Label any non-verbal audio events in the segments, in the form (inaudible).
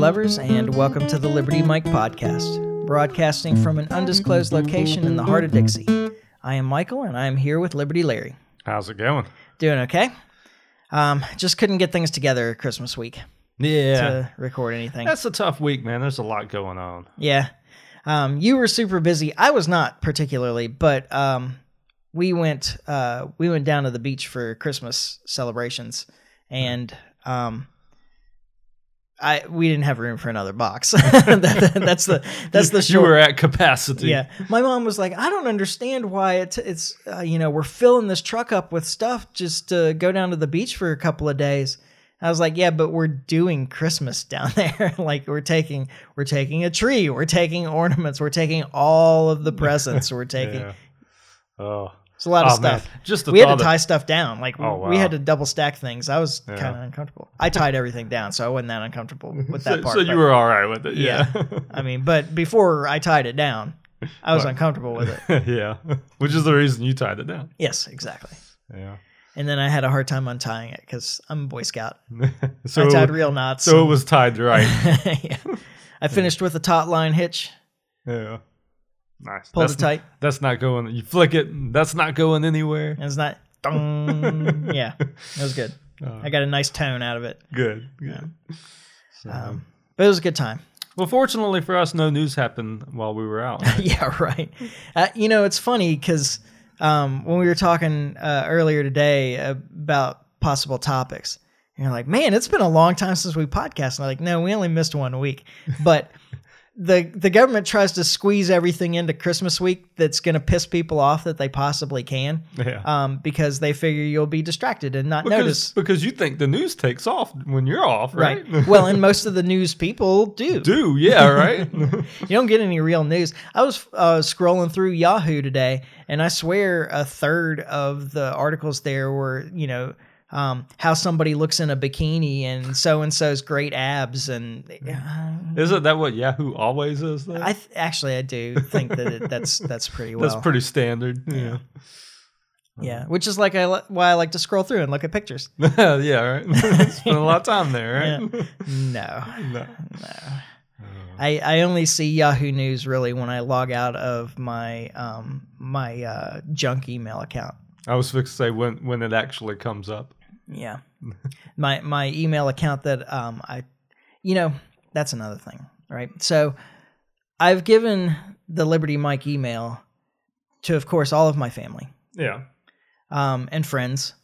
lovers, and welcome to the Liberty Mike podcast, broadcasting from an undisclosed location in the heart of Dixie. I am Michael, and I am here with Liberty Larry. How's it going? Doing okay? Um, just couldn't get things together Christmas week Yeah. to record anything. That's a tough week, man. There's a lot going on. Yeah. Um, you were super busy. I was not particularly, but um, we went uh, we went down to the beach for Christmas celebrations, and um, I we didn't have room for another box. (laughs) (laughs) That- that's the that's the (laughs) you were at capacity. yeah, my mom was like, "I don't understand why it's it's uh, you know we're filling this truck up with stuff just to go down to the beach for a couple of days." I was like, "Yeah, but we're doing Christmas down there. like we're taking we're taking a tree, we're taking ornaments, we're taking all of the presents, we're taking Yeah. Oh. It's a lot of Oh, man. stuff." Just the We had to tie stuff down. Like Oh, we had to double stack things. I was Yeah. kind of uncomfortable. I tied everything down, so I wasn't that uncomfortable (laughs) with that so, part. so you were all right with it. yeah. Yeah. I mean, but before I tied it down, I was uncomfortable with it. (laughs) yeah. Which is the reason you tied it down. Yes, exactly. Yeah. And then I had a hard time untying it because I'm a Boy Scout. (laughs) so, I tied real knots. so it was tied right. yeah. I finished with a taut line hitch, Yeah. Nice. pulled that's, it tight. That's not going. You flick it. That's not going anywhere. It's not. (laughs) Yeah, it was good. Oh, I got a nice tone out of it. good. Good. So, Um, but it was a good time. well, fortunately for us, no news happened while we were out. (laughs) yeah, right. Uh, you know, it's funny because um, when we were talking uh, earlier today about possible topics, and you're like, man, it's been a long time since we podcast. And I'm like, no, we only missed one week. But the the government tries to squeeze everything into Christmas week that's going to piss people off that they possibly can yeah. um, because they figure you'll be distracted and not because, notice. because you think the news takes off when you're off, right? Right. (laughs) well, and most of the news people do. (laughs) Do yeah, right? (laughs) you don't get any real news. I was uh, scrolling through Yahoo today, and I swear a third of the articles there were, you know, um, how somebody looks in a bikini and so and so's great abs, and uh, Isn't that what Yahoo always is? Though? I th- actually I do think that it, that's that's pretty (laughs) well. That's pretty standard. Yeah. yeah, which is like I li- why I like to scroll through and look at pictures. (laughs) yeah, right. (laughs) Spend a lot of time there, right? No, No. I, I only see Yahoo News really when I log out of my um my uh, junk email account. I was fixed to say when when it actually comes up. Yeah. (laughs) my my email account that um I you know, that's another thing, right? So I've given the Liberty Mike email to of course all of my family Yeah. um and friends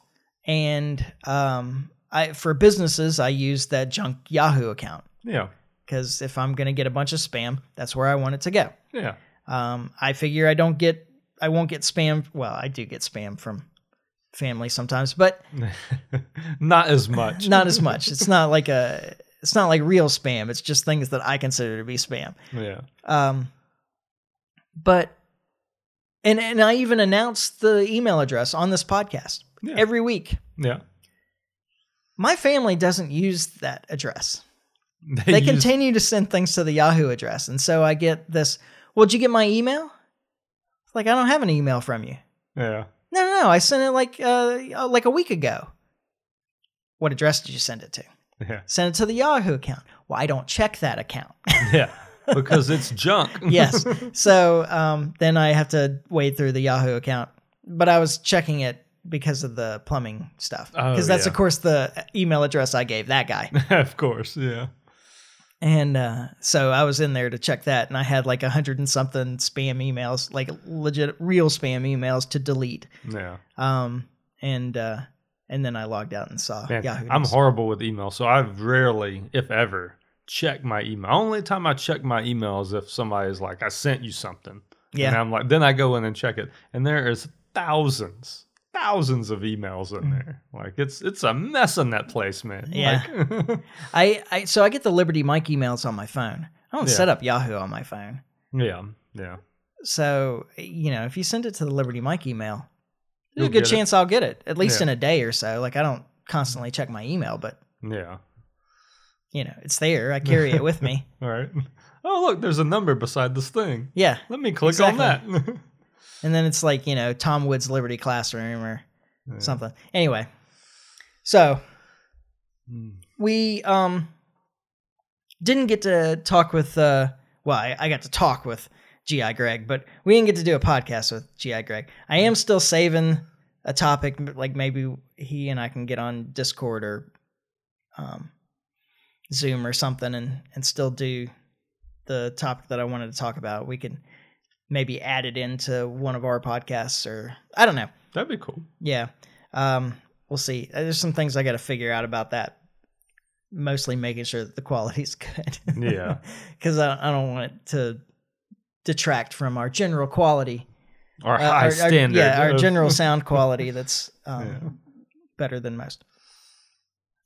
and um I for businesses I use that junk Yahoo account Yeah. cuz if I'm going to get a bunch of spam, that's where I want it to go. Yeah. Um I figure I don't get I won't get spam, well, I do get spam from family sometimes, but (laughs) Not as much. (laughs) not as much. It's not like a it's not like real spam. It's just things that I consider to be spam. Yeah. Um but and and I even announce the email address on this podcast Yeah. every week. Yeah. My family doesn't use that address. (laughs) They use- continue to send things to the Yahoo address. And so I get this, "Well, did you get my email?" It's like I don't have an email from you. Yeah. No, no, no. I sent it like uh like a week ago. What address did you send it to? Yeah. Send it to the Yahoo account. Well, I don't check that account. (laughs) Yeah. Because it's junk. (laughs) yes. So um, then I have to wade through the Yahoo account. But I was checking it because of the plumbing stuff. Oh, Because that's, yeah. of course, the email address I gave that guy. (laughs) of course. Yeah. And uh, so I was in there to check that. And I had like a hundred and something spam emails, like legit, real spam emails to delete. Yeah. Um, and uh, and then I logged out and saw Man, Yahoo. I'm horrible with email, so I rarely, if ever, check my email. Only time I check my email is if somebody is like, "I sent you something," Yeah. and I'm like, then I go in and check it, and there is thousands, thousands of emails in hmm. there. Like it's it's a mess in that place, man. Yeah. Like, (laughs) I, I so I get the Liberty Mike emails on my phone. I don't Yeah. set up Yahoo on my phone. yeah, yeah. So you know, if you send it to the Liberty Mike email, there's You'll a good get it. chance I'll get it at least Yeah. in a day or so. Like I don't constantly check my email, but Yeah. you know, it's there. I carry it with me. (laughs) All right. Oh, look, there's a number beside this thing. Yeah, Let me click Exactly. on that. (laughs) and then it's like you know Tom Woods' Liberty Classroom or Yeah. something. Anyway, so Mm. we um didn't get to talk with. Uh, well, I, I got to talk with GI Greg, but we didn't get to do a podcast with GI Greg. I am still saving a topic, like maybe he and I can get on Discord or um, Zoom or something, and and still do the topic that I wanted to talk about. We can maybe add it into one of our podcasts, or I don't know. That'd be cool. Yeah. Um, we'll see. There's some things I got to figure out about that. Mostly making sure that the quality's (laughs) good. Yeah. (laughs) Because I, I don't want it to detract from our general quality. Our Uh, high our- our- standard. yeah, our general (laughs) sound quality that's um, Yeah. better than most.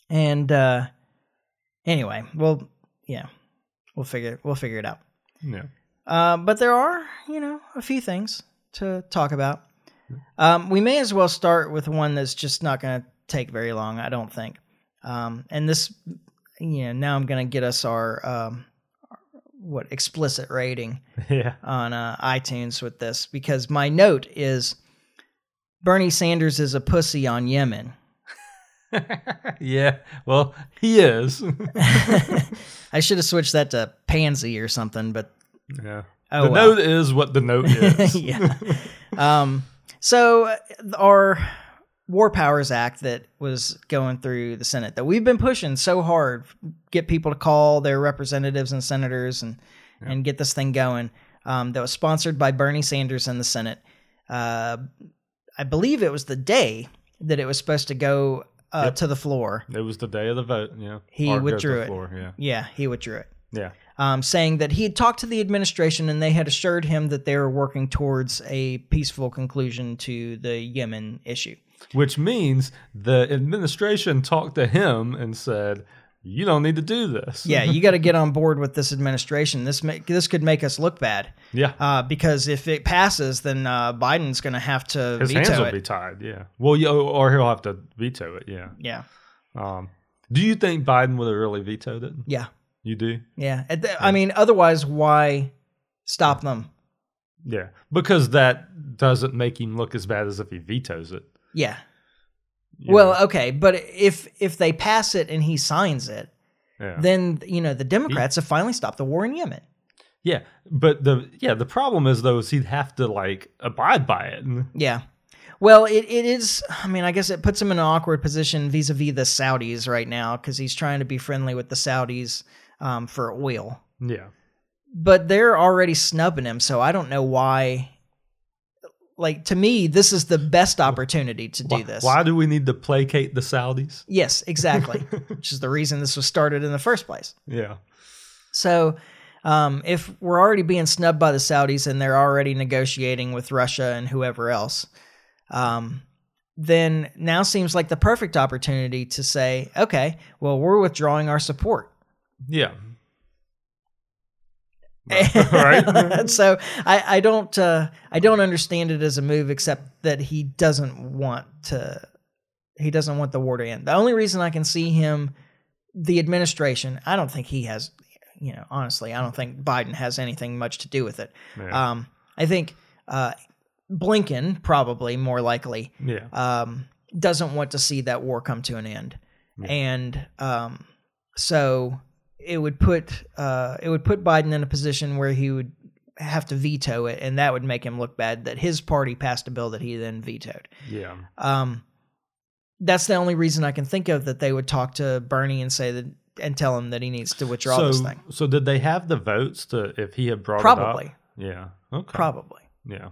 And uh, anyway, well, yeah, we'll figure we'll figure it out. Yeah. Uh, but there are, you know, a few things to talk about. Um, we may as well start with one that's just not going to take very long, I don't think. Um, and this, you know, now I'm going to get us our um, what explicit rating (laughs) Yeah. on uh, iTunes with this because my note is Bernie Sanders is a pussy on Yemen. (laughs) yeah. Well, he is. (laughs) I should have switched that to pansy or something, but yeah. oh the well. note is what the note (laughs) is. yeah. Um, so our War Powers Act that was going through the Senate that we've been pushing so hard, get people to call their representatives and senators and and get this thing going. Um, that was sponsored by Bernie Sanders in the Senate. Uh, I believe it was the day that it was supposed to go uh, Yep. to the floor. It was the day of the vote. Yeah. He Or withdrew it. Floor. Yeah. Yeah, he withdrew it. Yeah. Um, saying that he had talked to the administration and they had assured him that they were working towards a peaceful conclusion to the Yemen issue. Which means the administration talked to him and said, "You don't need to do this." Yeah, you got to (laughs) get on board with this administration. This ma- this could make us look bad yeah. uh, because if it passes, then uh, Biden's going to have to His hands will it. be tied. Yeah. Well, yeah, or he'll have to veto it. Yeah. yeah, Um, do you think Biden would have really vetoed it? yeah, You do? yeah. At the- I mean, otherwise, why stop them? Yeah. Because that doesn't make him look as bad as if he vetoes it. Yeah. you Well, know? okay, but if if they pass it and he signs it, yeah. then you know the Democrats have finally stopped the war in Yemen. yeah. But the yeah, the problem is though is he'd have to like abide by it. Yeah. Well, it, it is. I mean, I guess it puts him in an awkward position vis a vis the Saudis right now because he's trying to be friendly with the Saudis um, for oil. Yeah. But they're already snubbing him, so I don't know why. Like, to me, this is the best opportunity to do Why, this. why do we need to placate the Saudis? Yes, exactly. (laughs) Which is the reason this was started in the first place. Yeah. So, um, if we're already being snubbed by the Saudis and they're already negotiating with Russia and whoever else, um, then now seems like the perfect opportunity to say, okay, well, we're withdrawing our support. Yeah. (laughs) right? (laughs) so I, I don't uh, I don't understand it as a move except that he doesn't want to he doesn't want the war to end. The only reason I can see him the administration, I don't think he has you know, honestly, I don't think Biden has anything much to do with it. Yeah. Um, I think uh, Blinken probably more likely yeah. um, doesn't want to see that war come to an end, Yeah. and um, so it would put uh, it would put Biden in a position where he would have to veto it, and that would make him look bad that his party passed a bill that he then vetoed. Yeah. Um, that's the only reason I can think of that they would talk to Bernie and say that and tell him that he needs to withdraw so, this thing. so did they have the votes to if he had brought it Probably? Yeah. Okay. probably. Yeah.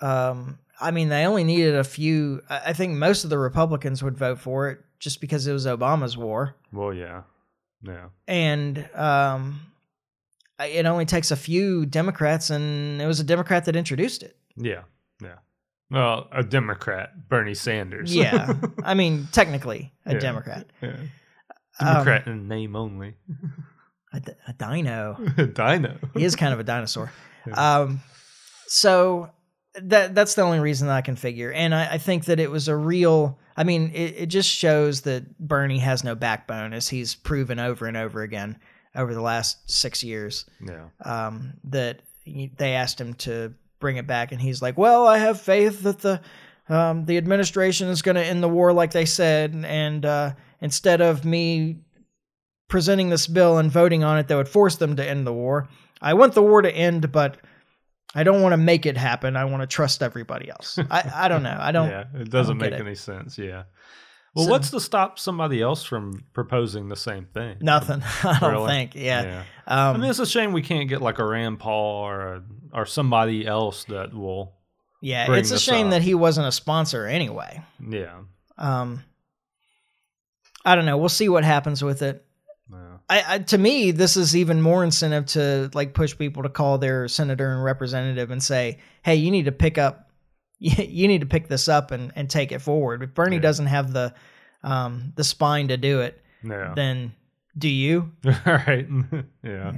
Um, I mean, they only needed a few. I think most of the Republicans would vote for it just because it was Obama's war, Well, yeah. Yeah. and um, it only takes a few Democrats, and it was a Democrat that introduced it. Yeah. Yeah. Well, a Democrat, Bernie Sanders. Yeah, (laughs) I mean, technically a Yeah. Democrat, yeah. Um, Democrat in name only. a, d- a dino. (laughs) A dino. He is kind of a dinosaur. (laughs) Um, so that that's the only reason that I can figure, and I, I think that it was a real. I mean, it, it just shows that Bernie has no backbone, as he's proven over and over again over the last six years. Yeah. Um, that they asked him to bring it back, and he's like, "Well, I have faith that the um, the administration is going to end the war like they said, and uh, instead of me." presenting this bill and voting on it that would force them to end the war. I want the war to end, but I don't want to make it happen. I want to trust everybody else. I, I don't know. I (laughs) don't. yeah, it doesn't make it. any sense. Yeah. Well, So- what's to stop somebody else from proposing the same thing? Nothing. (laughs) I don't Really? think. Yeah. Yeah. I Um, mean, it's a shame we can't get like a Rand Paul or a, or somebody else that will. yeah. It's a shame up. that he wasn't a sponsor anyway. Yeah. Um, I don't know. We'll see what happens with it. Yeah. I, I to me, this is even more incentive to like push people to call their senator and representative and say, "Hey, you need to pick up, (laughs) you need to pick this up and and take it forward." If Bernie Yeah. doesn't have the um the spine to do it, Yeah. then do you (laughs) right. (laughs) yeah.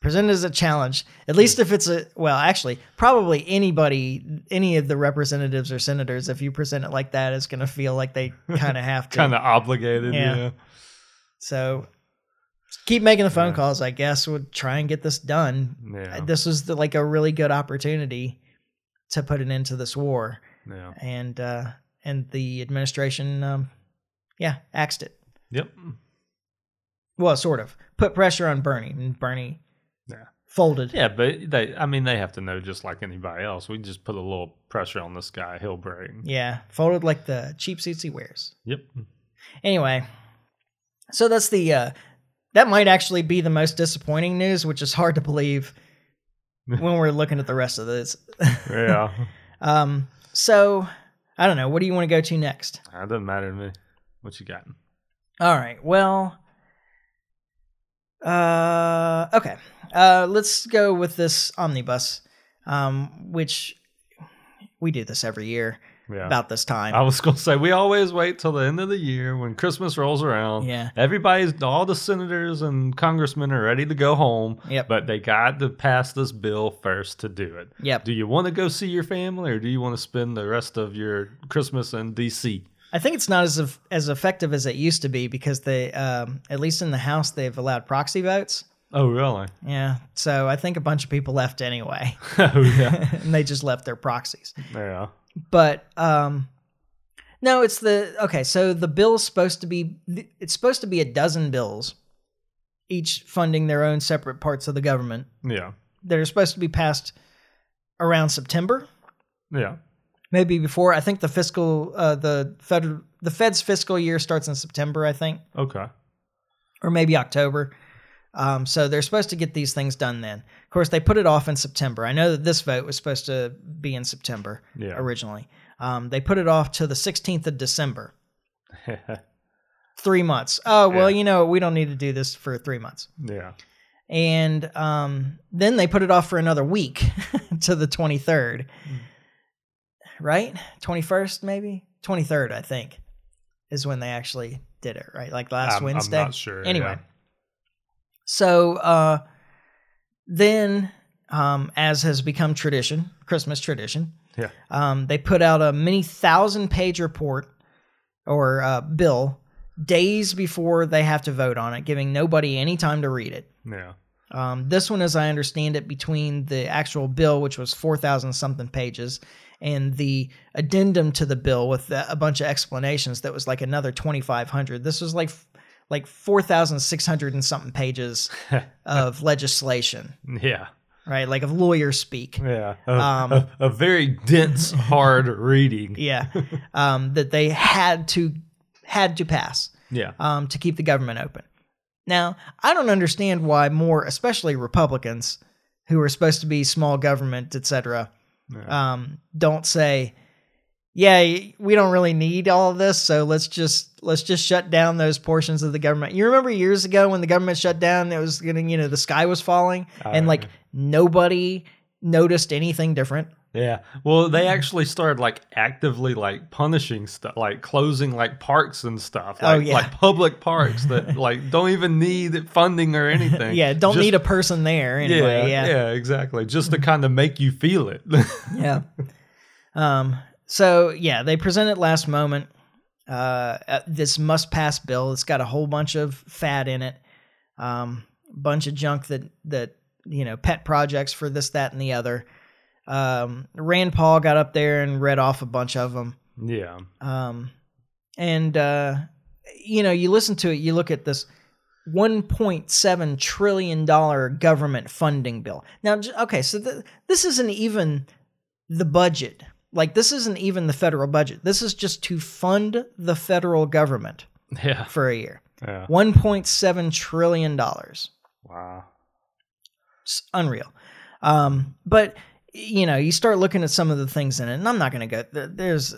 present it as a challenge? At least if it's a well, actually, probably anybody, any of the representatives or senators, if you present it like that, is going to feel like they kind of have to. Kind of obligated. Yeah. Yeah. So keep making the phone Yeah. calls. I guess would try and get this done. Yeah. This was the, like a really good opportunity to put an end to this war, Yeah. and uh, and the administration, um, yeah, axed it. Yep. Well, sort of put pressure on Bernie, and Bernie Yeah. folded. Yeah, but they, I mean, they have to know just like anybody else. We just put a little pressure on this guy, he'll break. Yeah, folded like the cheap suits he wears. Yep. Anyway, so that's the uh, that might actually be the most disappointing news, which is hard to believe (laughs) when we're looking at the rest of this. Yeah. (laughs) Um, so I don't know. What do you want to go to next? that doesn't matter to me. What you got? All right. Well, uh, okay. Uh, let's go with this omnibus, um, which we do this every year Yeah. about this time. I was gonna say we always wait till the end of the year when Christmas rolls around. Yeah. Everybody's all the senators and congressmen are ready to go home. Yep. But they got to pass this bill first to do it. Yep. Do you want to go see your family or do you want to spend the rest of your Christmas in DC? I think it's not as as effective as it used to be because they, um, at least in the House, they've allowed proxy votes. Oh really? Yeah. So I think a bunch of people left anyway, (laughs) oh yeah. (laughs) and they just left their proxies. yeah. But um no it's the okay so the bill's supposed to be it's supposed to be a dozen bills each funding their own separate parts of the government Yeah. that are supposed to be passed around september Yeah. maybe before i think the fiscal uh the federal the fed's fiscal year starts in september i think Okay. or maybe october um, so they're supposed to get these things done then of course they put it off in september i know that this vote was supposed to be in september Yeah. originally. Um, they put it off to the 16th of December, (laughs) three months. Oh, well, Yeah. you know, we don't need to do this for three months. yeah. And um, then they put it off for another week (laughs) to the 23rd, right? 21st, maybe? 23rd, I think, is when they actually did it, right? Like last I'm, I'm Wednesday. not sure. Anyway. yeah. So uh, then, um, as has become tradition, Christmas tradition, Yeah. um, they put out a many thousand page report or uh, bill days before they have to vote on it, giving nobody any time to read it. Yeah. Um, this one, as I understand it, between the actual bill, which was 4,000 something pages, and the addendum to the bill with a a bunch of explanations that was like another 2,500. This was like like 4,600 and something pages (laughs) of legislation, Yeah. right? Like of lawyer speak. Yeah. A, Um, a, a very dense, hard (laughs) reading. Yeah. (laughs) Um, that they had to had to pass. Yeah. um, to keep the government open. Now, I don't understand why more, especially Republicans, who are supposed to be small government, etc., Yeah. um, don't say, "Yeah, we don't really need all of this, so let's just let's just shut down those portions of the government." You remember years ago when the government shut down, it was getting, you know, the sky was falling, and like nobody noticed anything different. Yeah. Well, they actually started like actively like punishing stuff, like closing like parks and stuff. Oh, Like, yeah. Like public parks that (laughs) like don't even need funding or anything. Yeah, don't Just- need a person there anyway. yeah, yeah. yeah, exactly. Just to kind of make you feel it. (laughs) yeah. Um. So yeah, they presented last moment. Uh, uh, this must pass bill. It's got a whole bunch of fat in it. Um, bunch of junk that that you know, pet projects for this, that, and the other. Um, Rand Paul got up there and read off a bunch of them. yeah. Um, and uh, you know, you listen to it, you look at this 1.7 trillion dollar government funding bill. Now, okay, so th- this isn't even the budget. Like this isn't even the federal budget. This is just to fund the federal government Yeah. for a year. Yeah. 1.7 trillion dollars. Wow. It's unreal. Um, but you know, you start looking at some of the things in it, and I'm not going to go. There's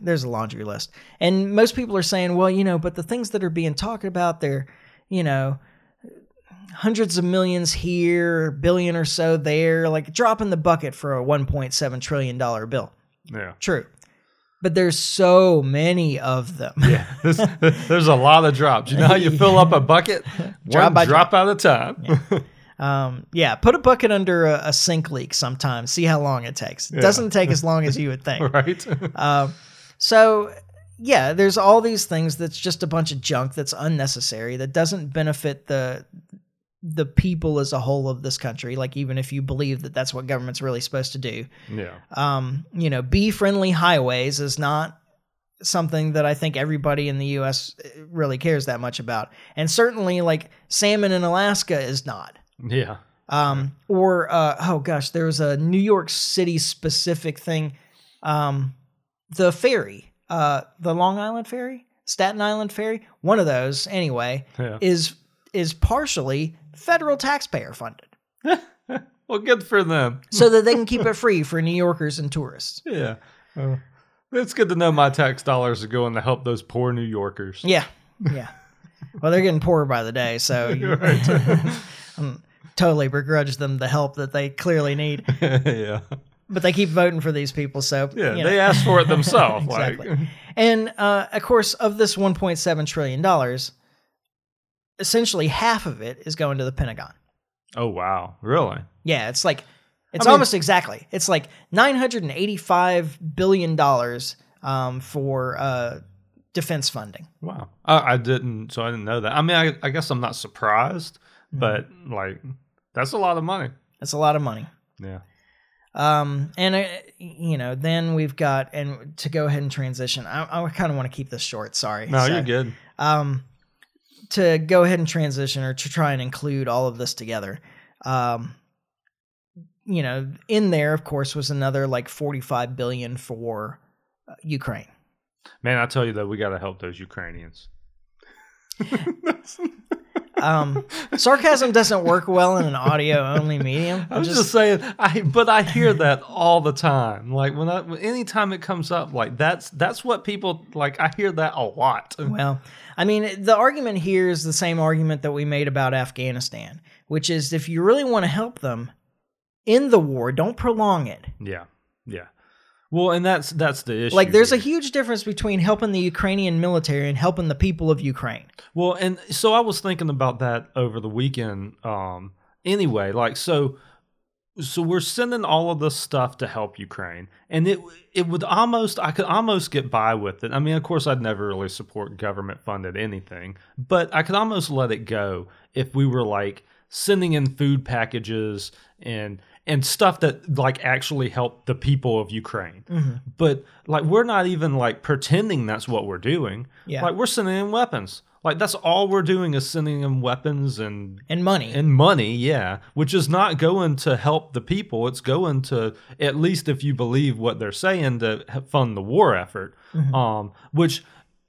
there's a laundry list, and most people are saying, well, you know, but the things that are being talked about, they're, you know, hundreds of millions here, billion or so there, like dropping the bucket for a 1.7 trillion dollar bill. Yeah. True, but there's so many of them. Yeah. (laughs) There's, there's a lot of drops. You know how you (laughs) fill up a bucket? (laughs) Drop One by drop at a time. Um, yeah, put a bucket under a, a sink leak sometime. See how long it takes. It doesn't take as long as you would think. right? Um, so yeah, there's all these things that's just a bunch of junk that's unnecessary that doesn't benefit the the people as a whole of this country. Like even if you believe that that's what government's really supposed to do, yeah. um, you know, bee friendly highways is not something that I think everybody in the U.S. really cares that much about, and certainly like salmon in Alaska is not. Yeah. Um, or uh, oh gosh, there was a New York City specific thing. Um, the ferry, uh, the Long Island ferry, Staten Island ferry, one of those anyway, Yeah. is is partially federal taxpayer funded, (laughs) Well, good for them. so that they can keep it free for New Yorkers and tourists. (laughs) Yeah. It's good to know my tax dollars are going to help those poor New Yorkers. Yeah, yeah. Well, they're getting poorer by the day, so (laughs) you, totally begrudge them the help that they clearly need. yeah. But they keep voting for these people, so Yeah. you know. They asked for it themselves. Exactly. Like, And uh, of course, of this 1.7 trillion dollars, essentially half of it is going to the Pentagon. oh, wow. Really? Yeah, it's like it's I mean- almost exactly. It's like 985 billion dollars um, for uh, defense funding. Wow. I, I didn't, so I didn't know that. I mean, I, I guess I'm not surprised, Mm-hmm. but like, that's a lot of money. That's a lot of money. Yeah. Um, and uh, you know, then we've got and to go ahead and transition. I, I kind of want to keep this short. Sorry. No, So, you're good. um, to go ahead and transition or to try and include all of this together. Um, you know, in there, of course, was another like 45 billion for uh, Ukraine. Man, I tell you though, we got to help those Ukrainians. (laughs) (laughs) Um, sarcasm doesn't work well in an audio only medium. I'm just, saying, I but I hear that all the time. Like when I anytime it comes up, like that's that's what people like. I hear that a lot. Well, I mean, the argument here is the same argument that we made about Afghanistan, which is if you really want to help them in the war, don't prolong it. Yeah, yeah. Well, and that's that's the issue. Like, there's a huge difference between helping the Ukrainian military and helping the people of Ukraine. Well, and so I was thinking about that over the weekend. Um, anyway, like so, so we're sending all of this stuff to help Ukraine, and it it would almost I could almost get by with it. I mean, of course, I'd never really support government funded anything, but I could almost let it go if we were like sending in food packages and and stuff that like actually help the people of Ukraine. But like we're not even like pretending that's what we're doing. Yeah. Like we're sending in weapons. Like that's all we're doing is sending in weapons and And money. and money, yeah, which is not going to help the people. It's going to at least if you believe what they're saying to fund the war effort. Um, which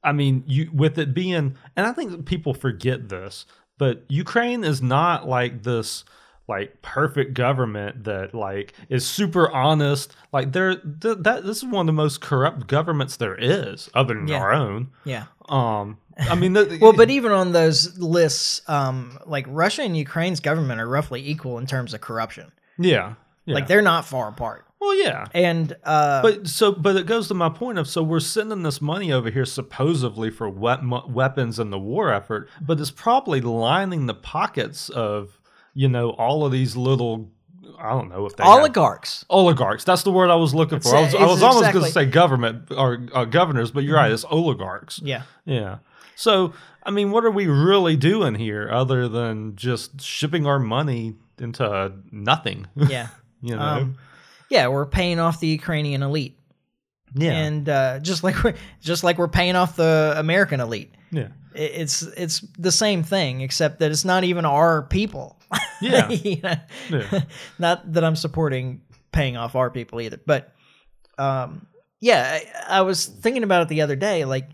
I mean, you with it being, and I think people forget this, but Ukraine is not like this like perfect government that like is super honest. Like they're th- that this is one of the most corrupt governments there is, other than Yeah. our own. yeah. Um, I mean, the, (laughs) Well, but even on those lists, um, like Russia and Ukraine's government are roughly equal in terms of corruption. yeah, yeah. Like they're not far apart. well, yeah. And uh, But so, but it goes to my point of so we're sending this money over here supposedly for mo- weapons in the war effort, but it's probably lining the pockets of you know all of these little I don't know if they have- oligarchs. oligarchs. That's the word I was looking for. I was, I was almost going to say government or uh, governors, but you're right. It's oligarchs. Yeah. Yeah. So I mean, what are we really doing here other than just shipping our money into nothing? (laughs) Yeah. you know. Um, yeah, we're paying off the Ukrainian elite. yeah. and uh, just like we're just like we're paying off the American elite. Yeah. It's it's the same thing, except that it's not even our people. (laughs) Yeah. You know? Yeah. (laughs) not that I'm supporting paying off our people either, but um, yeah, I, I was thinking about it the other day. Like,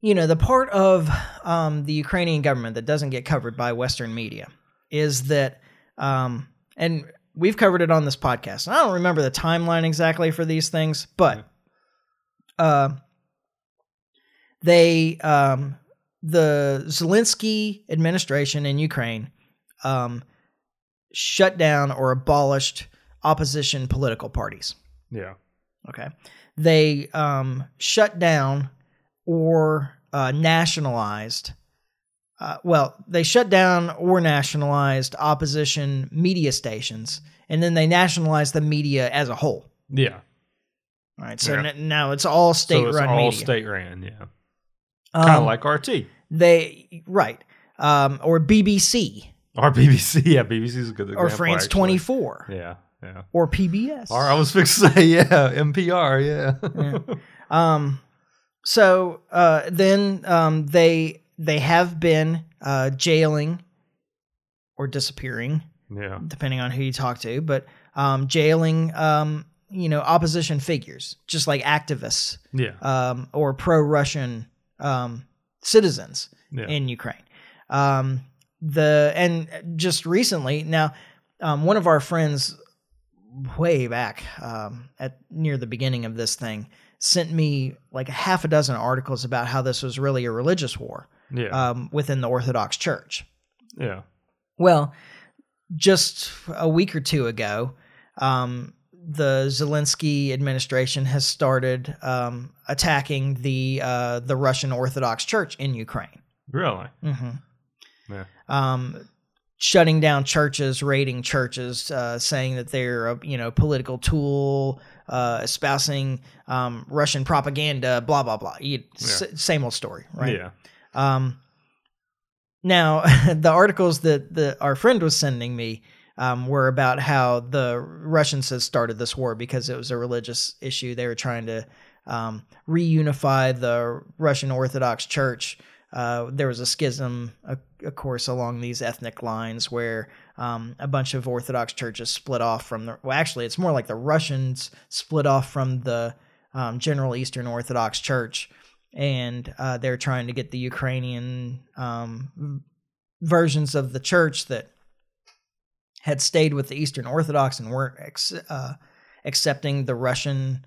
you know, the part of um, the Ukrainian government that doesn't get covered by Western media is that, um, and we've covered it on this podcast. And I don't remember the timeline exactly for these things, but uh, they, um, the Zelensky administration in Ukraine, um, shut down or abolished opposition political parties. Yeah. Okay. They um, shut down or uh, nationalized. Uh, well, they shut down or nationalized opposition media stations, and then they nationalized the media as a whole. Yeah. All right. So Yeah. n- now it's all so it's state-run all media. state ran. Yeah. Um, kind of like RT they right um, or BBC or BBC. (laughs) Yeah, BBC is a good example. or France actually. Twenty Four Yeah. Yeah. or PBS. Or I was fixed to say, (laughs) yeah, NPR. Yeah. Um, so uh, then um, they they have been uh, jailing or disappearing, yeah. depending on who you talk to, but um, jailing um, you know opposition figures, just like activists Yeah. um, or pro-Russian um, citizens Yeah. in Ukraine. Um, the and just recently now, um, one of our friends way back um, at near the beginning of this thing sent me like a half a dozen articles about how this was really a religious war yeah. um, within the Orthodox Church. yeah. Well, just a week or two ago, um, the Zelensky administration has started um, attacking the uh, the Russian Orthodox Church in Ukraine. Really? hmm Yeah. Um, shutting down churches, raiding churches, uh, saying that they're a you know political tool, uh, espousing um, Russian propaganda, blah blah blah. You, s- same old story, right? Yeah. Um, now, (laughs) the articles that the, our friend was sending me um, were about how the Russians had started this war because it was a religious issue. They were trying to um, reunify the Russian Orthodox Church. Uh, there was a schism, of, course, along these ethnic lines where um, a bunch of Orthodox churches split off from the. Well, actually, it's more like the Russians split off from the um, General Eastern Orthodox Church and uh, they're trying to get the Ukrainian um, versions of the church that had stayed with the Eastern Orthodox and weren't ex- uh, accepting the Russian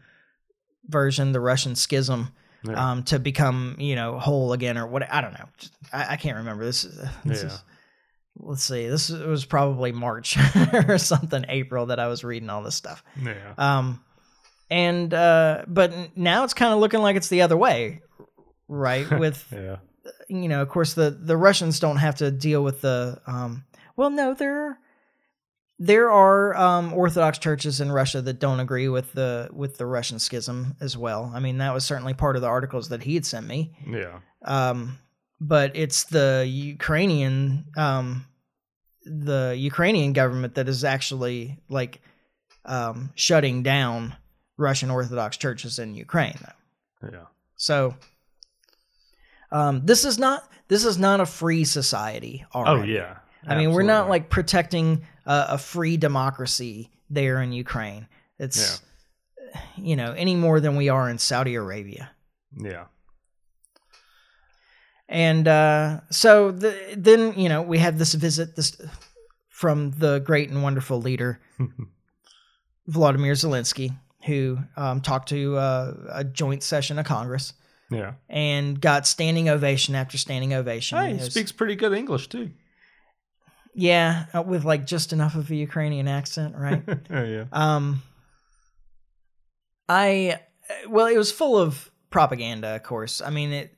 version, the Russian schism, Yeah. um, to become you know whole again or what? I don't know. I, I can't remember this. is- this Yeah. is- let's see. This was probably March (laughs) or something, April that I was reading all this stuff. yeah. Um, and uh, but now it's kind of looking like it's the other way, right? (laughs) With yeah. you know, of course, the the Russians don't have to deal with the. Um, well, no, there there are um, Orthodox churches in Russia that don't agree with the with the Russian schism as well. I mean, that was certainly part of the articles that he had sent me. Yeah. Um, but it's the Ukrainian um, the Ukrainian government that is actually like um, shutting down Russian Orthodox churches in Ukraine. Yeah. So um, this is not this is not a free society. Oh Already. yeah. I mean, we're not like protecting a, a free democracy there in Ukraine. It's you know any more than we are in Saudi Arabia. Yeah. And uh, so the, then you know we have this visit this from the great and wonderful leader (laughs) Vladimir Zelensky, who um, talked to uh, a joint session of Congress Yeah. and got standing ovation after standing ovation. Hey, he speaks pretty good English too. Yeah, uh, with like just enough of a Ukrainian accent, right? (laughs) oh, yeah. um, I well, it was full of propaganda, of course. I mean, it.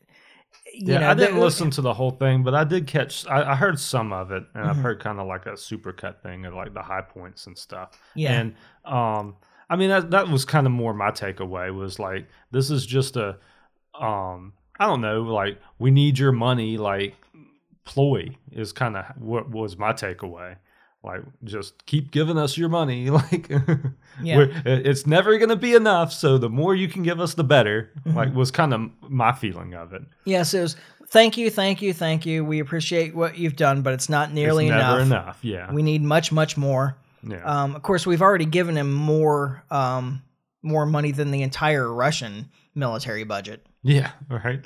You Yeah, know, I didn't the- listen to the whole thing, but I did catch. I, I heard some of it, and I've Mhm. heard kind of like a supercut thing, of like the high points and stuff. Yeah, And um, I mean that that was kind of more my takeaway was like this is just a um, I don't know, like we need your money, like ploy is kind of what was my takeaway. like just keep giving us your money (laughs) like Yeah. it's never going to be enough so the more you can give us the better Mm-hmm. like was kind of my feeling of it Yes, it was. Thank you, thank you, thank you. We appreciate what you've done, but it's not nearly it's never enough. enough yeah We need much, much more. yeah Um, of course, we've already given him more, um, more money than the entire Russian military budget. yeah (laughs) right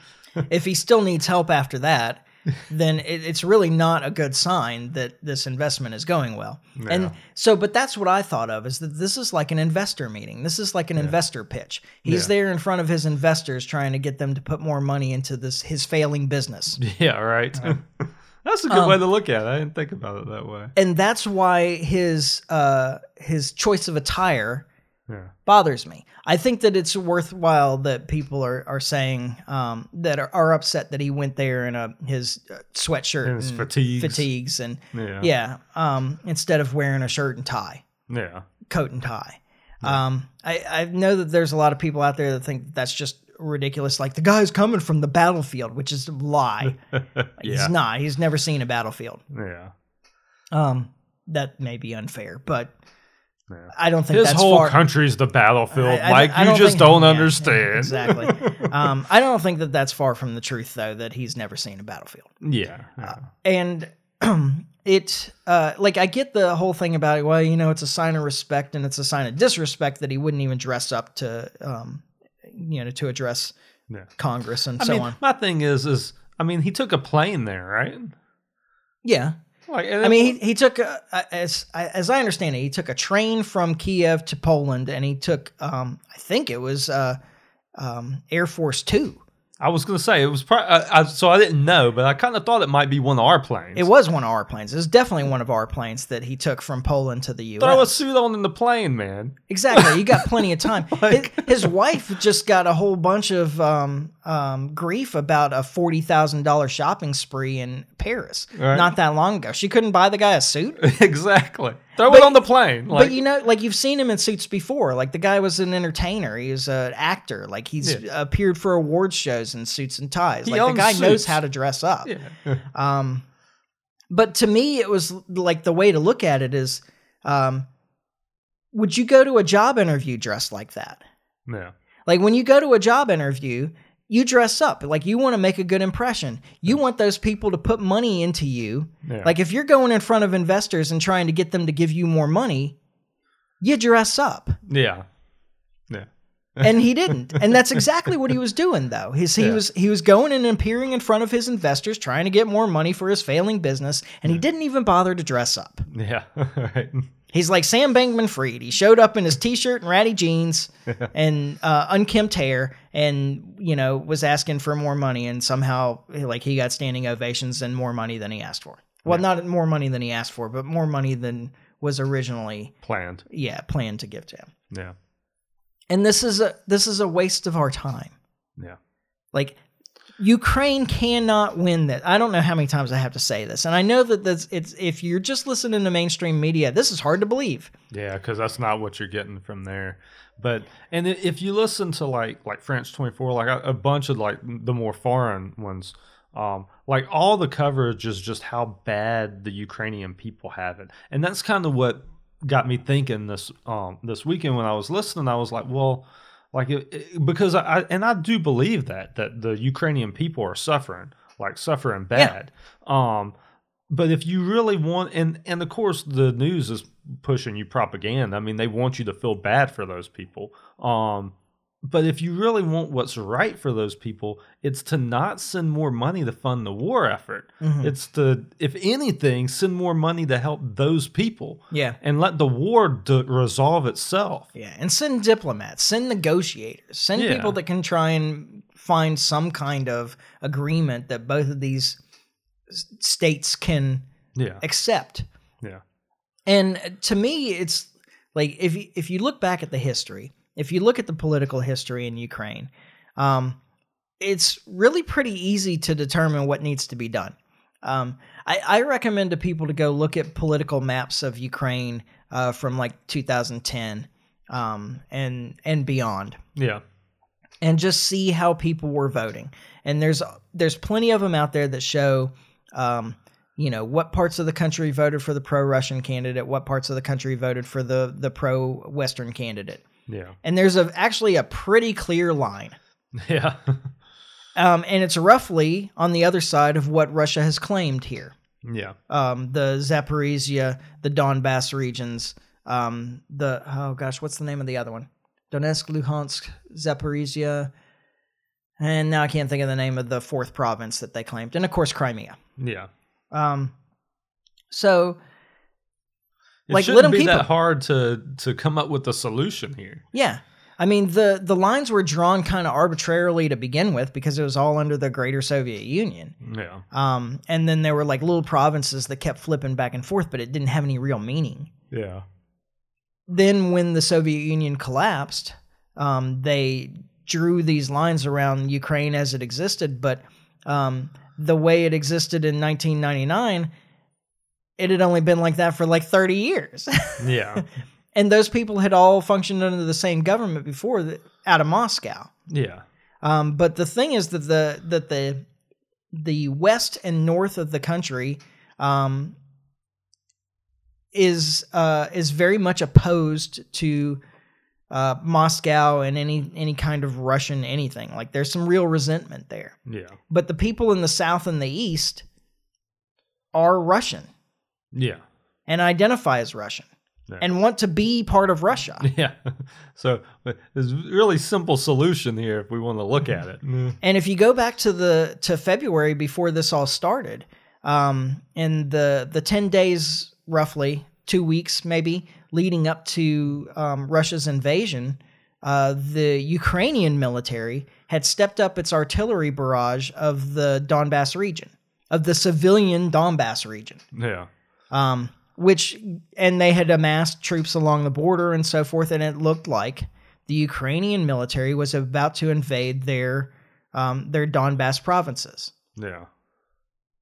if he still needs help after that, then it, it's really not a good sign that this investment is going well. And so, but that's what I thought of is that this is like an investor meeting. This is like an investor pitch. He's Yeah. there in front of his investors trying to get them to put more money into this his failing business. (laughs) yeah right (laughs) that's a good Um, way to look at it i didn't think about it that way And that's why his uh his choice of attire yeah bothers me. I think that it's worthwhile that people are, are saying um, that are, are upset that he went there in a his uh, sweatshirt And his and fatigues. fatigues and yeah yeah, um, instead of wearing a shirt and tie, yeah coat and tie. Um, I, I know that there's a lot of people out there that think that's just ridiculous. Like the guy's coming from the battlefield, which is a lie. (laughs) yeah He's not. He's never seen a battlefield. yeah Um, that may be unfair, but Yeah. I don't think his that's whole far. country's the battlefield I- I- like I you don't just think- don't yeah, understand exactly. (laughs) um, I don't think that that's far from the truth, though. That he's never seen a battlefield, yeah, yeah. and (clears throat) it uh, like I get the whole thing about it. Well, you know, it's a sign of respect and it's a sign of disrespect that he wouldn't even dress up to, um, you know, to address Yeah. Congress and I so mean, on. my thing is, is I mean, he took a plane there, right? Yeah, Like, I mean, he, he took a, as as I understand it, he took a train from Kiev to Poland, and he took, um, I think it was uh, um, Air Force Two. I was gonna say it was I, I, so I didn't know, but I kind of thought it might be one of our planes. It was one of our planes. It was definitely one of our planes that he took from Poland to the U.S. Throw a suit on in the plane, man. Exactly. You got plenty of time. (laughs) Like- his, his wife just got a whole bunch of um, um, grief about a forty thousand dollars shopping spree in Paris Right. not that long ago. She couldn't buy the guy a suit. (laughs) exactly. Throw But- it on the plane. Like, but you know, like you've seen him in suits before. Like the guy was an entertainer. He was an actor. Like he's Yeah. appeared for awards shows in suits and ties. He like the guy knows how to dress up. yeah. (laughs) Um, but to me, it was like the way to look at it is, um, would you go to a job interview dressed like that? yeah. Like when you go to a job interview, you dress up. Like you want to make a good impression. You want those people to put money into you. Yeah. Like if you're going in front of investors and trying to get them to give you more money, you dress up. Yeah. Yeah. (laughs) and he didn't and that's exactly what he was doing though He's, he Yeah. was he was going and appearing in front of his investors trying to get more money for his failing business and he didn't even bother to dress up Yeah. (laughs) right. he's like sam bankman fried he showed up in his t-shirt and ratty jeans (laughs) and uh, unkempt hair and you know was asking for more money and somehow like he got standing ovations and more money than he asked for well not more money than he asked for but more money than was originally Planned. yeah planned to give to him Yeah. and this is a this is a waste of our time Yeah. like Ukraine cannot win this. I don't know how many times I have to say this, and I know that that's it's if you're just listening to mainstream media, this is hard to believe. Yeah, because that's not what you're getting from there. But and if you listen to like like France 24, like a, a bunch of like the more foreign ones, um, like all the coverage is just how bad the Ukrainian people have it, and that's kind of what got me thinking this um this weekend when I was listening. I was like, well, like it, it- because I, I and I do believe that that the Ukrainian people are suffering, like suffering bad. Um, but if you really want, and and of course the news is pushing you propaganda. I mean, they want you to feel bad for those people. Um, but if you really want what's right for those people, it's to not send more money to fund the war effort. Mhm. It's to, if anything, send more money to help those people Yeah, and let the war d- resolve itself. yeah, and send diplomats, send negotiators, send Yeah. people that can try and find some kind of agreement that both of these states can Yeah, accept. yeah, And to me, it's like if you, if you look back at the history, if you look at the political history in Ukraine, um, it's really pretty easy to determine what needs to be done. Um, I, I recommend to people to go look at political maps of Ukraine uh, from like 2010 um, and and beyond yeah, and just see how people were voting. And there's there's plenty of them out there that show, um, you know what parts of the country voted for the pro-Russian candidate, what parts of the country voted for the the pro-Western candidate, Yeah. and there's a actually a pretty clear line. (laughs) Yeah. Um, and it's roughly on the other side of what Russia has claimed here. yeah. Um, the Zaporizhia, the Donbass regions, um, the oh gosh, what's the name of the other one? Donetsk, Luhansk, Zaporizhia, and now I can't think of the name of the fourth province that they claimed, and of course Crimea. Yeah. Um, so It Like, let be keep that hard to to come up with a solution here. yeah, I mean the the lines were drawn kind of arbitrarily to begin with because it was all under the Greater Soviet Union. Yeah. Um, and then there were like little provinces that kept flipping back and forth, but it didn't have any real meaning. Yeah. then when the Soviet Union collapsed, um, they drew these lines around Ukraine as it existed, but um, the way it existed in 1999, it had only been like that for like 30 years. (laughs) Yeah. (laughs) and those people had all functioned under the same government before the, out of Moscow. yeah. Um, but the thing is that the that the the west and north of the country um, is uh, is very much opposed to uh, Moscow and any any kind of Russian anything. Like there's some real resentment there. Yeah. But the people in the south and the east are Russian Yeah. and identify as Russian Yeah. and want to be part of Russia. (laughs) Yeah. So there's a really simple solution here if we want to look at it. (laughs) And if you go back to the to February before this all started, um, in the the ten days roughly two weeks maybe leading up to um, Russia's invasion, uh, the Ukrainian military had stepped up its artillery barrage of the Donbass region, of the civilian Donbass region Yeah. Um, which and they had amassed troops along the border and so forth, and it looked like the Ukrainian military was about to invade their um, their Donbass provinces. Yeah.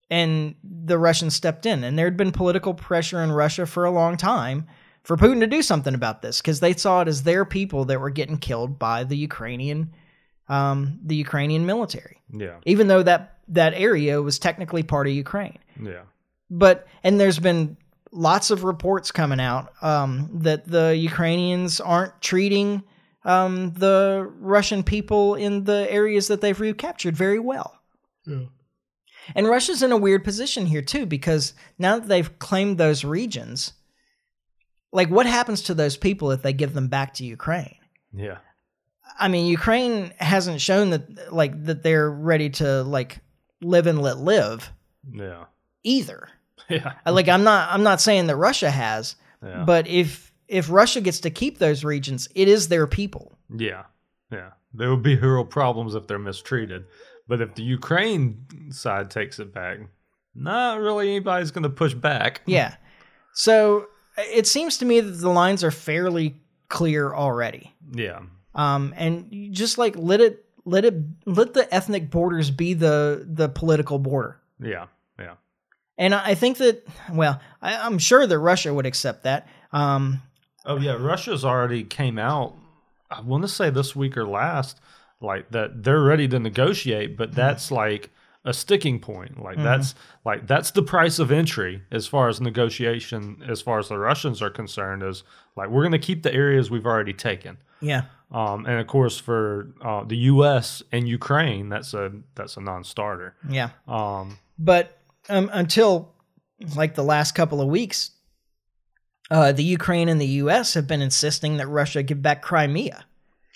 And the Russians stepped in, and there had been political pressure in Russia for a long time for Putin to do something about this because they saw it as their people that were getting killed by the Ukrainian um, the Ukrainian military, Yeah. even though that that area was technically part of Ukraine Yeah. But and there's been lots of reports coming out um, that the Ukrainians aren't treating um, the Russian people in the areas that they've recaptured very well. Yeah. And Russia's in a weird position here too because now that they've claimed those regions, like what happens to those people if they give them back to Ukraine? Yeah. I mean, Ukraine hasn't shown that like that they're ready to like live and let live Yeah. either. (laughs) Yeah. Like I'm not I'm not saying that Russia has, Yeah. but if if Russia gets to keep those regions, it is their people. Yeah, yeah. There would be real problems if they're mistreated. But if the Ukraine side takes it back, not really anybody's going to push back. (laughs) Yeah. So it seems to me that the lines are fairly clear already. Yeah, Um, and you just like let it let it let the ethnic borders be the the political border. yeah, yeah. And I think that well, I, I'm sure that Russia would accept that. Um, Oh yeah, Russia's already came out. I want to say this week or last, like that they're ready to negotiate, but that's like a sticking point. Like that's like that's the price of entry as far as negotiation, as far as the Russians are concerned. Is like we're going to keep the areas we've already taken. yeah. Um, and of course, for uh, the U.S. and Ukraine, that's a that's a non-starter. Yeah. Um, But um, until like the last couple of weeks, uh, the Ukraine and the U.S. have been insisting that Russia give back Crimea,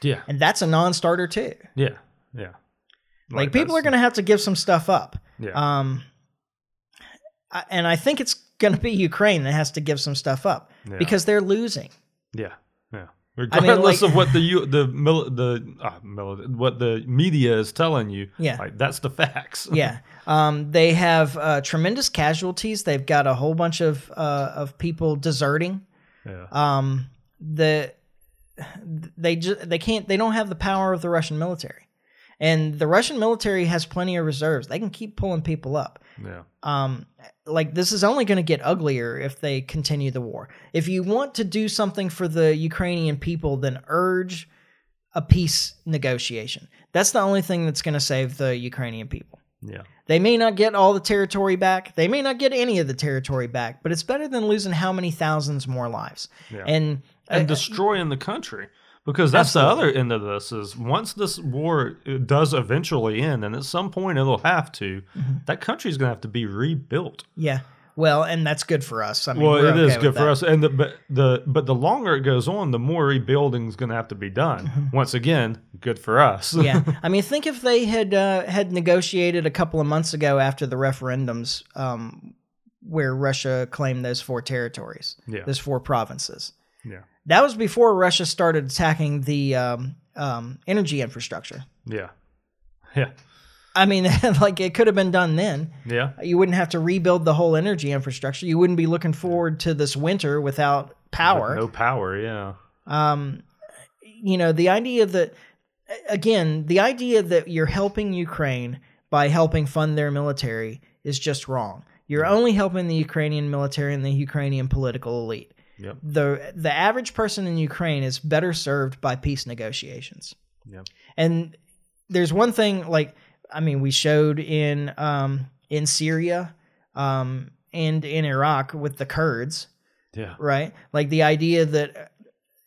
yeah, and that's a non-starter too. yeah, yeah. Like, people are going to have to give some stuff up. yeah, Um, I- and I think it's going to be Ukraine that has to give some stuff up yeah, because they're losing. yeah, yeah. Mean, Regardless like- of what the U, the mil, the uh, mil, what the media is telling you, Yeah. like that's the facts. yeah. Um, they have uh, tremendous casualties. They've got a whole bunch of uh, of people deserting. yeah, um, the they just they can't they don't have the power of the Russian military, and the Russian military has plenty of reserves. They can keep pulling people up. yeah, Um, like this is only going to get uglier if they continue the war. If you want to do something for the Ukrainian people, then urge a peace negotiation. That's the only thing that's going to save the Ukrainian people. Yeah. They may not get all the territory back. They may not get any of the territory back, but it's better than losing how many thousands more lives. Yeah. And, and uh, destroying the country because that's the other end of this is once this war uh, does eventually end and at some point it'll have to Mm-hmm. that country's going to have to be rebuilt yeah, well, and that's good for us. I mean, well it is good for that. us and the but the but the longer it goes on the more rebuilding is going to have to be done once again good for us Mm-hmm. yeah, (laughs) I mean, think if they had uh, had negotiated a couple of months ago after the referendums, um, where Russia claimed those four territories, Yeah. those four provinces. Yeah That was before Russia started attacking the um, um, energy infrastructure. yeah (laughs) yeah I mean, (laughs) like it could have been done then. yeah You wouldn't have to rebuild the whole energy infrastructure. You wouldn't be looking forward to this winter without power. no power yeah Um, you know, the idea that, again, the idea that you're helping Ukraine by helping fund their military is just wrong. You're only helping the Ukrainian military and the Ukrainian political elite. Yep The the average person in Ukraine is better served by peace negotiations. yep And there's one thing like I mean we showed in um in Syria um and in Iraq with the Kurds, yeah right? Like the idea that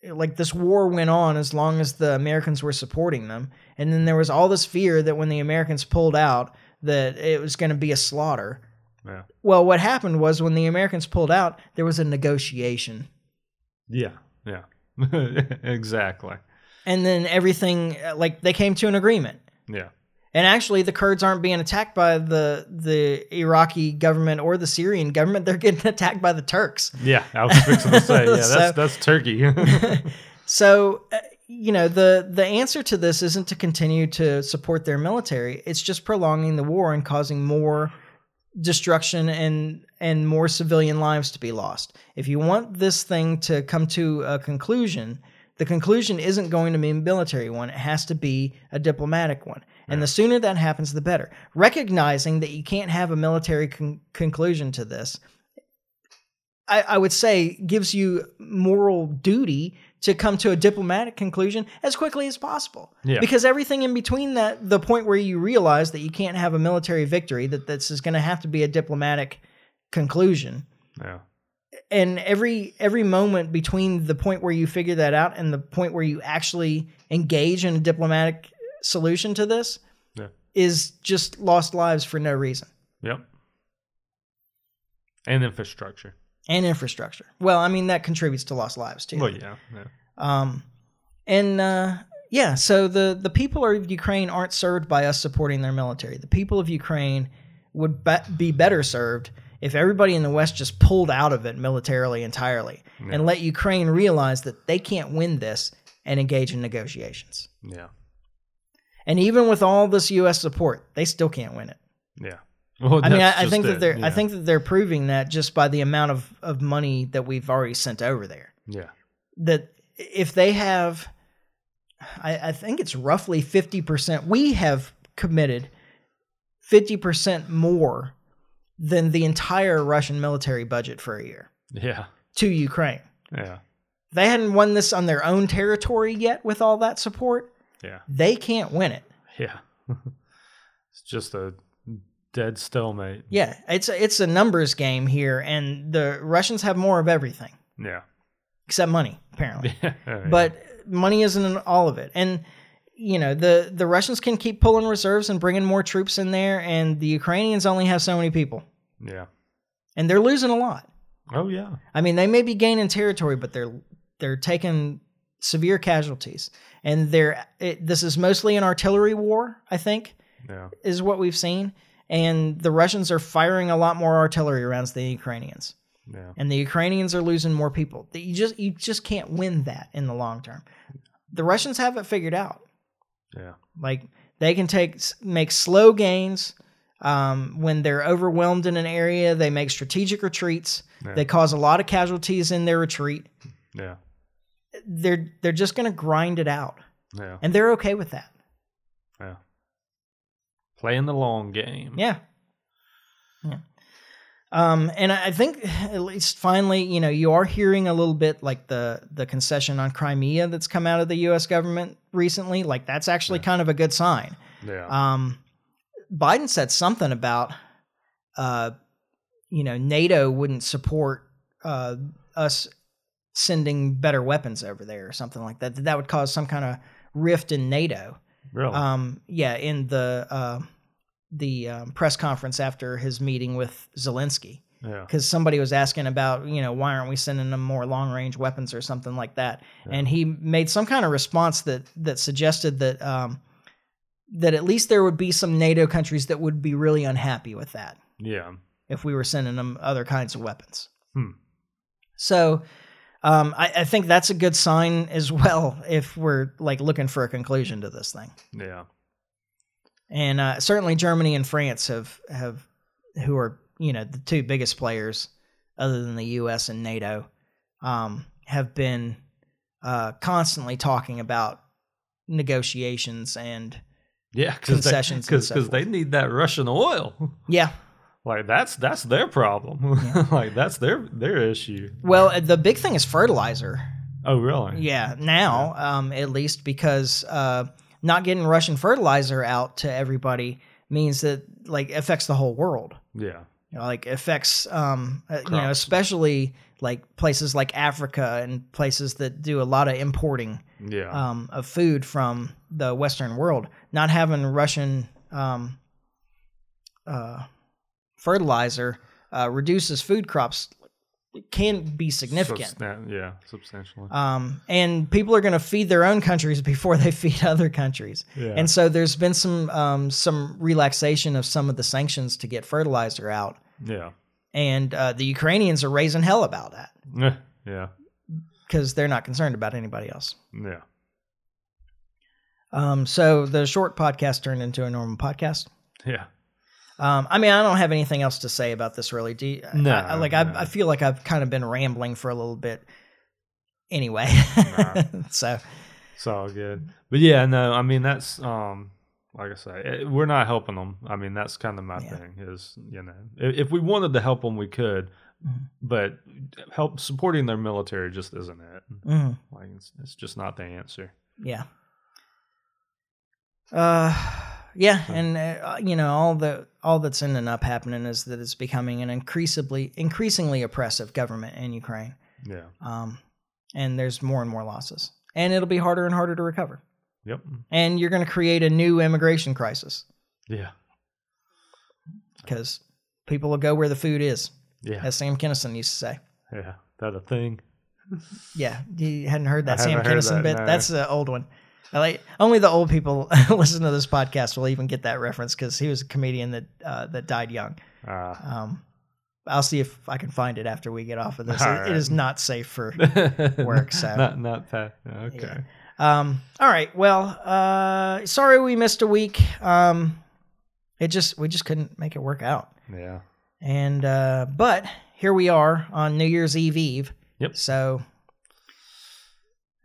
like this war went on as long as the Americans were supporting them and then there was all this fear that when the Americans pulled out that it was going to be a slaughter. Yeah Well, what happened was when the Americans pulled out, there was a negotiation. yeah yeah (laughs) exactly And then everything uh, like they came to an agreement. yeah And actually, the Kurds aren't being attacked by the the Iraqi government or the Syrian government. They're getting (laughs) attacked by the Turks. yeah i was fixing to say (laughs) yeah that's that's turkey So, uh, you know, the the answer to this isn't to continue to support their military. It's just prolonging the war and causing more destruction and and more civilian lives to be lost. If you want this thing to come to a conclusion, the conclusion isn't going to be a military one. It has to be a diplomatic one. And the sooner that happens, the better. Recognizing that you can't have a military con- conclusion to this, I, I would say gives you moral duty to come to a diplomatic conclusion as quickly as possible. Yeah. Because everything in between that, the point where you realize that you can't have a military victory, that this is going to have to be a diplomatic conclusion. yeah And every every moment between the point where you figure that out and the point where you actually engage in a diplomatic solution to this Yeah. is just lost lives for no reason. Yep. And infrastructure. And infrastructure. Well, I mean that contributes to lost lives too. Well, yeah. yeah. Um, and uh, yeah, so the the people of Ukraine aren't served by us supporting their military. The people of Ukraine would be, be better served if everybody in the West just pulled out of it militarily entirely and let Ukraine realize that they can't win this and engage in negotiations. Yeah. And even with all this U.S. support, they still can't win it. Yeah. Well, I mean, I, I think it, that they're I think that they're proving that just by the amount of, of money that we've already sent over there. Yeah. that if they have I, I think it's roughly 50% we have committed 50% more than the entire russian military budget for a year Yeah. to ukraine Yeah. they hadn't won this on their own territory yet with all that support Yeah. they can't win it Yeah. (laughs) it's just a dead stalemate. yeah it's a, it's a numbers game here and the russians have more of everything Yeah. except money apparently (laughs) Yeah. but money isn't all of it and you know the the russians can keep pulling reserves and bringing more troops in there and the ukrainians only have so many people yeah. and they're losing a lot Oh yeah. i mean they may be gaining territory but they're they're taking severe casualties and they're it, this is mostly an artillery war i think Yeah. is what we've seen and the russians are firing a lot more artillery rounds than the ukrainians Yeah. and the Ukrainians are losing more people. You just you just can't win that in the long term. The Russians have it figured out. Yeah. Like they can take make slow gains um, when they're overwhelmed in an area. They make strategic retreats. Yeah. They cause a lot of casualties in their retreat. Yeah. They're they're just going to grind it out, Yeah. and they're okay with that. Yeah. Playing the long game. Yeah. Yeah. Um, and I think at least finally, you know, you are hearing a little bit like the the concession on Crimea that's come out of the U.S. government recently. Like that's actually kind of a good sign. Yeah. Um, Biden said something about, uh, you know, NATO wouldn't support uh, us sending better weapons over there or something like that. That that would cause some kind of rift in NATO. Really? Um, yeah, in the uh, the um, press conference after his meeting with Zelensky, yeah. because somebody was asking about, you know, why aren't we sending them more long range weapons or something like that, and he made some kind of response that that suggested that um, that at least there would be some NATO countries that would be really unhappy with that Yeah. if we were sending them other kinds of weapons. Hmm. So um, I, I think that's a good sign as well if we're like looking for a conclusion to this thing. Yeah. And uh, certainly Germany and France have have who are you know the two biggest players other than the U.S. and NATO um, have been uh, constantly talking about negotiations and Yeah. Concessions they, and cause, so they need that Russian oil. yeah. (laughs) Like that's that's their problem. (laughs) like that's their their issue. Well, the big thing is fertilizer. Oh really? Yeah, now um, at least because uh, not getting Russian fertilizer out to everybody means that like affects the whole world. Yeah. You know, like affects um, uh, you know especially like places like Africa and places that do a lot of importing Yeah. um, of food from the Western world. Not having Russian um, uh, fertilizer uh, reduces food crops. Can be significant. Substan- yeah, substantially. Um, and people are going to feed their own countries (laughs) before they feed other countries. Yeah. And so there's been some um, some relaxation of some of the sanctions to get fertilizer out, yeah. and uh, the Ukrainians are raising hell about that Eh, Yeah. because they're not concerned about anybody else. Yeah. Um, so the short podcast turned into a normal podcast. Yeah. Um, I mean, I don't have anything else to say about this really. Do you, No, I, I- like no. I, I feel like I've kind of been rambling for a little bit. Anyway, (laughs) so It's all good. But yeah, no, I mean that's um like I say, eh, we're not helping them. I mean that's kind of my Yeah. thing is, you know, if, if we wanted to help them we could, Mhm. but help supporting their military just isn't it. mhm. Like it's, it's just not the answer. Yeah. Uh, yeah, and uh, you know all the all that's ending up happening is that it's becoming an increasingly increasingly oppressive government in Ukraine. Yeah. Um, and there's more and more losses, and it'll be harder and harder to recover. Yep. And you're going to create a new immigration crisis Yeah. because people will go where the food is, Yeah. as Sam Kinison used to say. Yeah. That a thing? Yeah, you hadn't heard that I Sam haven't heard Kinison that, bit. no. That's an old one. I like only the old people (laughs) listen to this podcast will even get that reference because he was a comedian that uh, that died young. Uh, Um, I'll see if I can find it after we get off of this. It- right. it is not safe for. (laughs) Work, so. not not that. Okay. Um, all right. Well, uh, sorry we missed a week. Um, it just we just couldn't make it work out. Yeah. And uh, but here we are on New Year's Eve Eve. Yep. So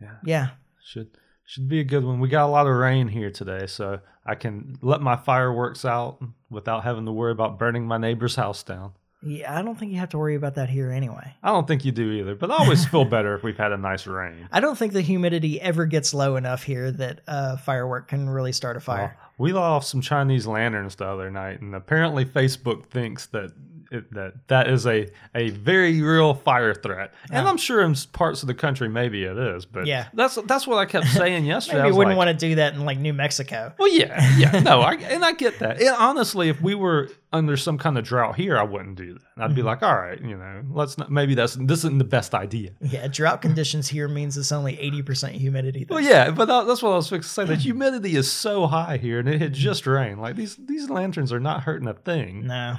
Yeah. yeah, Should should be a good one. We got a lot of rain here today, so I can let my fireworks out without having to worry about burning my neighbor's house down. yeah. I don't think you have to worry about that here anyway. I don't think you do either, but I always feel better if we've had a nice rain. (laughs) I don't think the humidity ever gets low enough here that a firework can really start a fire. Well, we off some Chinese lanterns the other night, and apparently Facebook thinks that it, that that is a a very real fire threat. And. I'm sure in parts of the country maybe it is, but Yeah. that's that's what I kept (laughs) saying yesterday. Maybe I wouldn't like, want to do that in like New Mexico. Well, yeah, yeah, (laughs) no, I, and I get that. And honestly, if we were under some kind of drought here, I wouldn't do that. I'd Mm-hmm. be like, all right, you know, let's not. Maybe that's this isn't the best idea. Yeah, drought conditions here means it's only eighty percent humidity. though. Well, yeah, but that, that's what I was fixing to say. The humidity is so high here, and it had just rained. Like these these lanterns are not hurting a thing. No.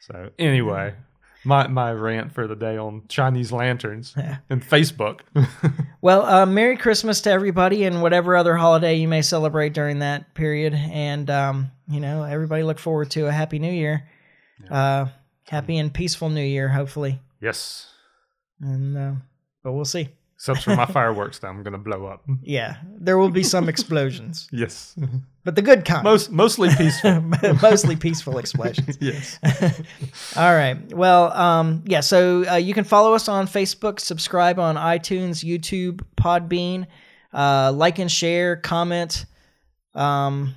So anyway, my my rant for the day on Chinese lanterns and Facebook. (laughs) Well, uh, Merry Christmas to everybody and whatever other holiday you may celebrate during that period. And, um, you know, everybody look forward to a Happy New Year. Uh, happy and peaceful New Year, hopefully. yes, And, uh, but we'll see. Except for my fireworks that I'm gonna blow up. (laughs) Yeah, there will be some explosions, (laughs) Yes, (laughs) but the good kind. most mostly peaceful. Mostly peaceful explosions. yes. All right. Well, um, yeah. So uh, you can follow us on Facebook, subscribe on iTunes, YouTube, Podbean, uh, like and share, comment. Um,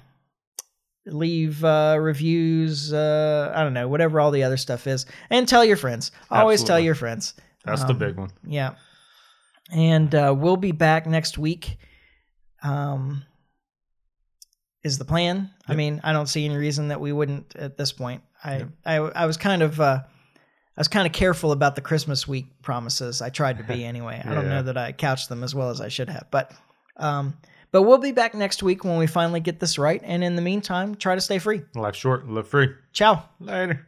leave uh, reviews. Uh, I don't know, whatever all the other stuff is, and tell your friends. Always tell your friends. That's Um, the big one. Yeah. And uh, we'll be back next week. Um, is the plan? I mean, I don't see any reason that we wouldn't at this point. I Yep. I, I was kind of uh, I was kind of careful about the Christmas week promises. I tried to be (laughs) anyway. I don't know that I couched them as well as I should have, but um, but we'll be back next week when we finally get this right. And in the meantime, try to stay free. Life short, live free. Ciao. Later.